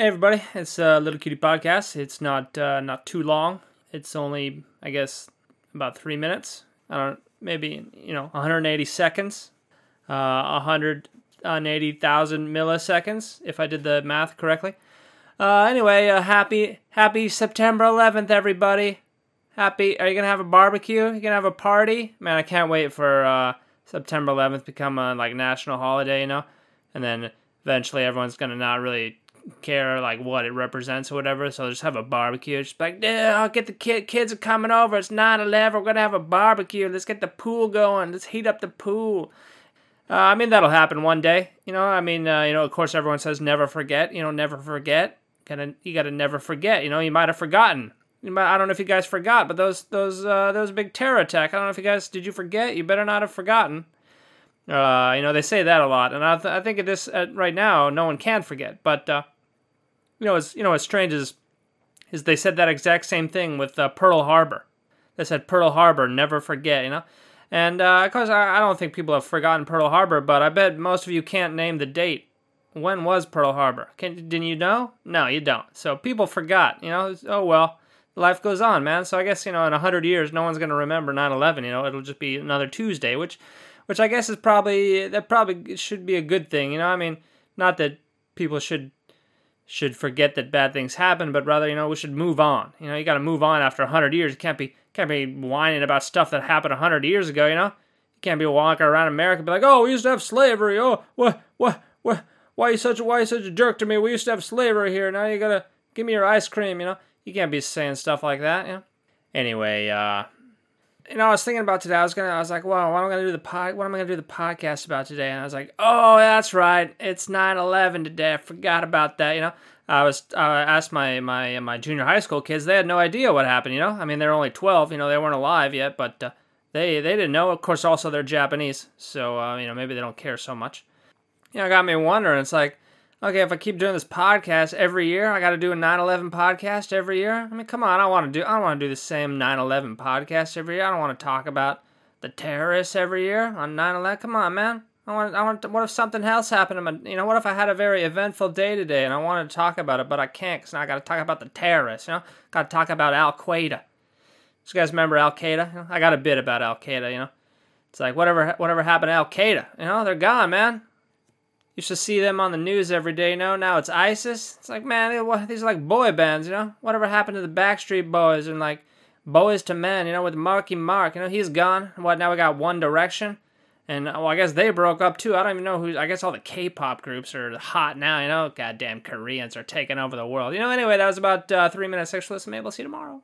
Hey everybody, it's a uh, Little Cutie Podcast. It's not uh, not too long. It's only, I guess, about three minutes. I don't, maybe you know, 180 seconds, uh, 180,000 milliseconds, if I did the math correctly. Uh, anyway, uh, happy happy September 11th, everybody. Happy. Are you gonna have a barbecue? Are you gonna have a party? Man, I can't wait for uh, September 11th become a like national holiday, you know, and then eventually everyone's gonna not really care like what it represents or whatever. So just have a barbecue. Just like, yeah, I'll get the kid. Kids are coming over. It's 9-11. We're gonna have a barbecue. Let's get the pool going. Let's heat up the pool. Uh, I mean that'll happen one day. You know, I mean, uh, you know, of course everyone says never forget. You know, never forget. Gotta, you gotta never forget. You know, you might have forgotten. Might, I don't know if you guys forgot, but those those uh, those big terror attack. I don't know if you guys did you forget. You better not have forgotten. Uh, you know, they say that a lot, and I, th- I think at this at right now, no one can forget. But uh, you know, as you know, as strange as is, they said that exact same thing with uh, Pearl Harbor. They said Pearl Harbor, never forget. You know, and uh, of course, I, I don't think people have forgotten Pearl Harbor, but I bet most of you can't name the date. When was Pearl Harbor? Can, didn't you know? No, you don't. So people forgot. You know, oh well life goes on, man. So I guess you know, in hundred years, no one's gonna remember 9/11. You know, it'll just be another Tuesday, which, which I guess is probably that probably should be a good thing. You know, I mean, not that people should should forget that bad things happen, but rather, you know, we should move on. You know, you got to move on after 100 years. You can't be can't be whining about stuff that happened 100 years ago, you know? You can't be walking around America and be like, "Oh, we used to have slavery. Oh, what what what why you such why you such a jerk to me? We used to have slavery here. Now you got to give me your ice cream, you know?" You can't be saying stuff like that, know? Anyway, uh you know, I was thinking about today. I was gonna, I was like, well, what am I gonna do the pod? What am I gonna do the podcast about today? And I was like, oh, that's right, it's 9/11 today. I forgot about that. You know, I was, I asked my my my junior high school kids. They had no idea what happened. You know, I mean, they're only 12. You know, they weren't alive yet, but uh, they they didn't know. Of course, also they're Japanese, so uh, you know, maybe they don't care so much. You know, it got me wondering. It's like, okay, if I keep doing this podcast every year, I got to do a 9/11 podcast every year. I mean, come on, I want to do I don't want to do the same 9/11 podcast every year. I don't want to talk about the terrorists every year on 9/11. Come on, man. I want I want what if something else happened to my, you know, what if I had a very eventful day today and I wanted to talk about it, but I can't cuz now I got to talk about the terrorists, you know? Got to talk about Al Qaeda. You guys remember Al Qaeda? I got a bit about Al Qaeda, you know. It's like whatever whatever happened to Al Qaeda, you know, they're gone, man used to see them on the news every day. You know, now it's ISIS. It's like, man, these are like boy bands. You know, whatever happened to the Backstreet Boys and like Boyz II Men? You know, with Marky Mark. You know, he's gone. What now? We got One Direction, and well, I guess they broke up too. I don't even know who. I guess all the K-pop groups are hot now. You know, goddamn Koreans are taking over the world. You know. Anyway, that was about uh, three minutes. Sexualist. Maybe we'll see you tomorrow.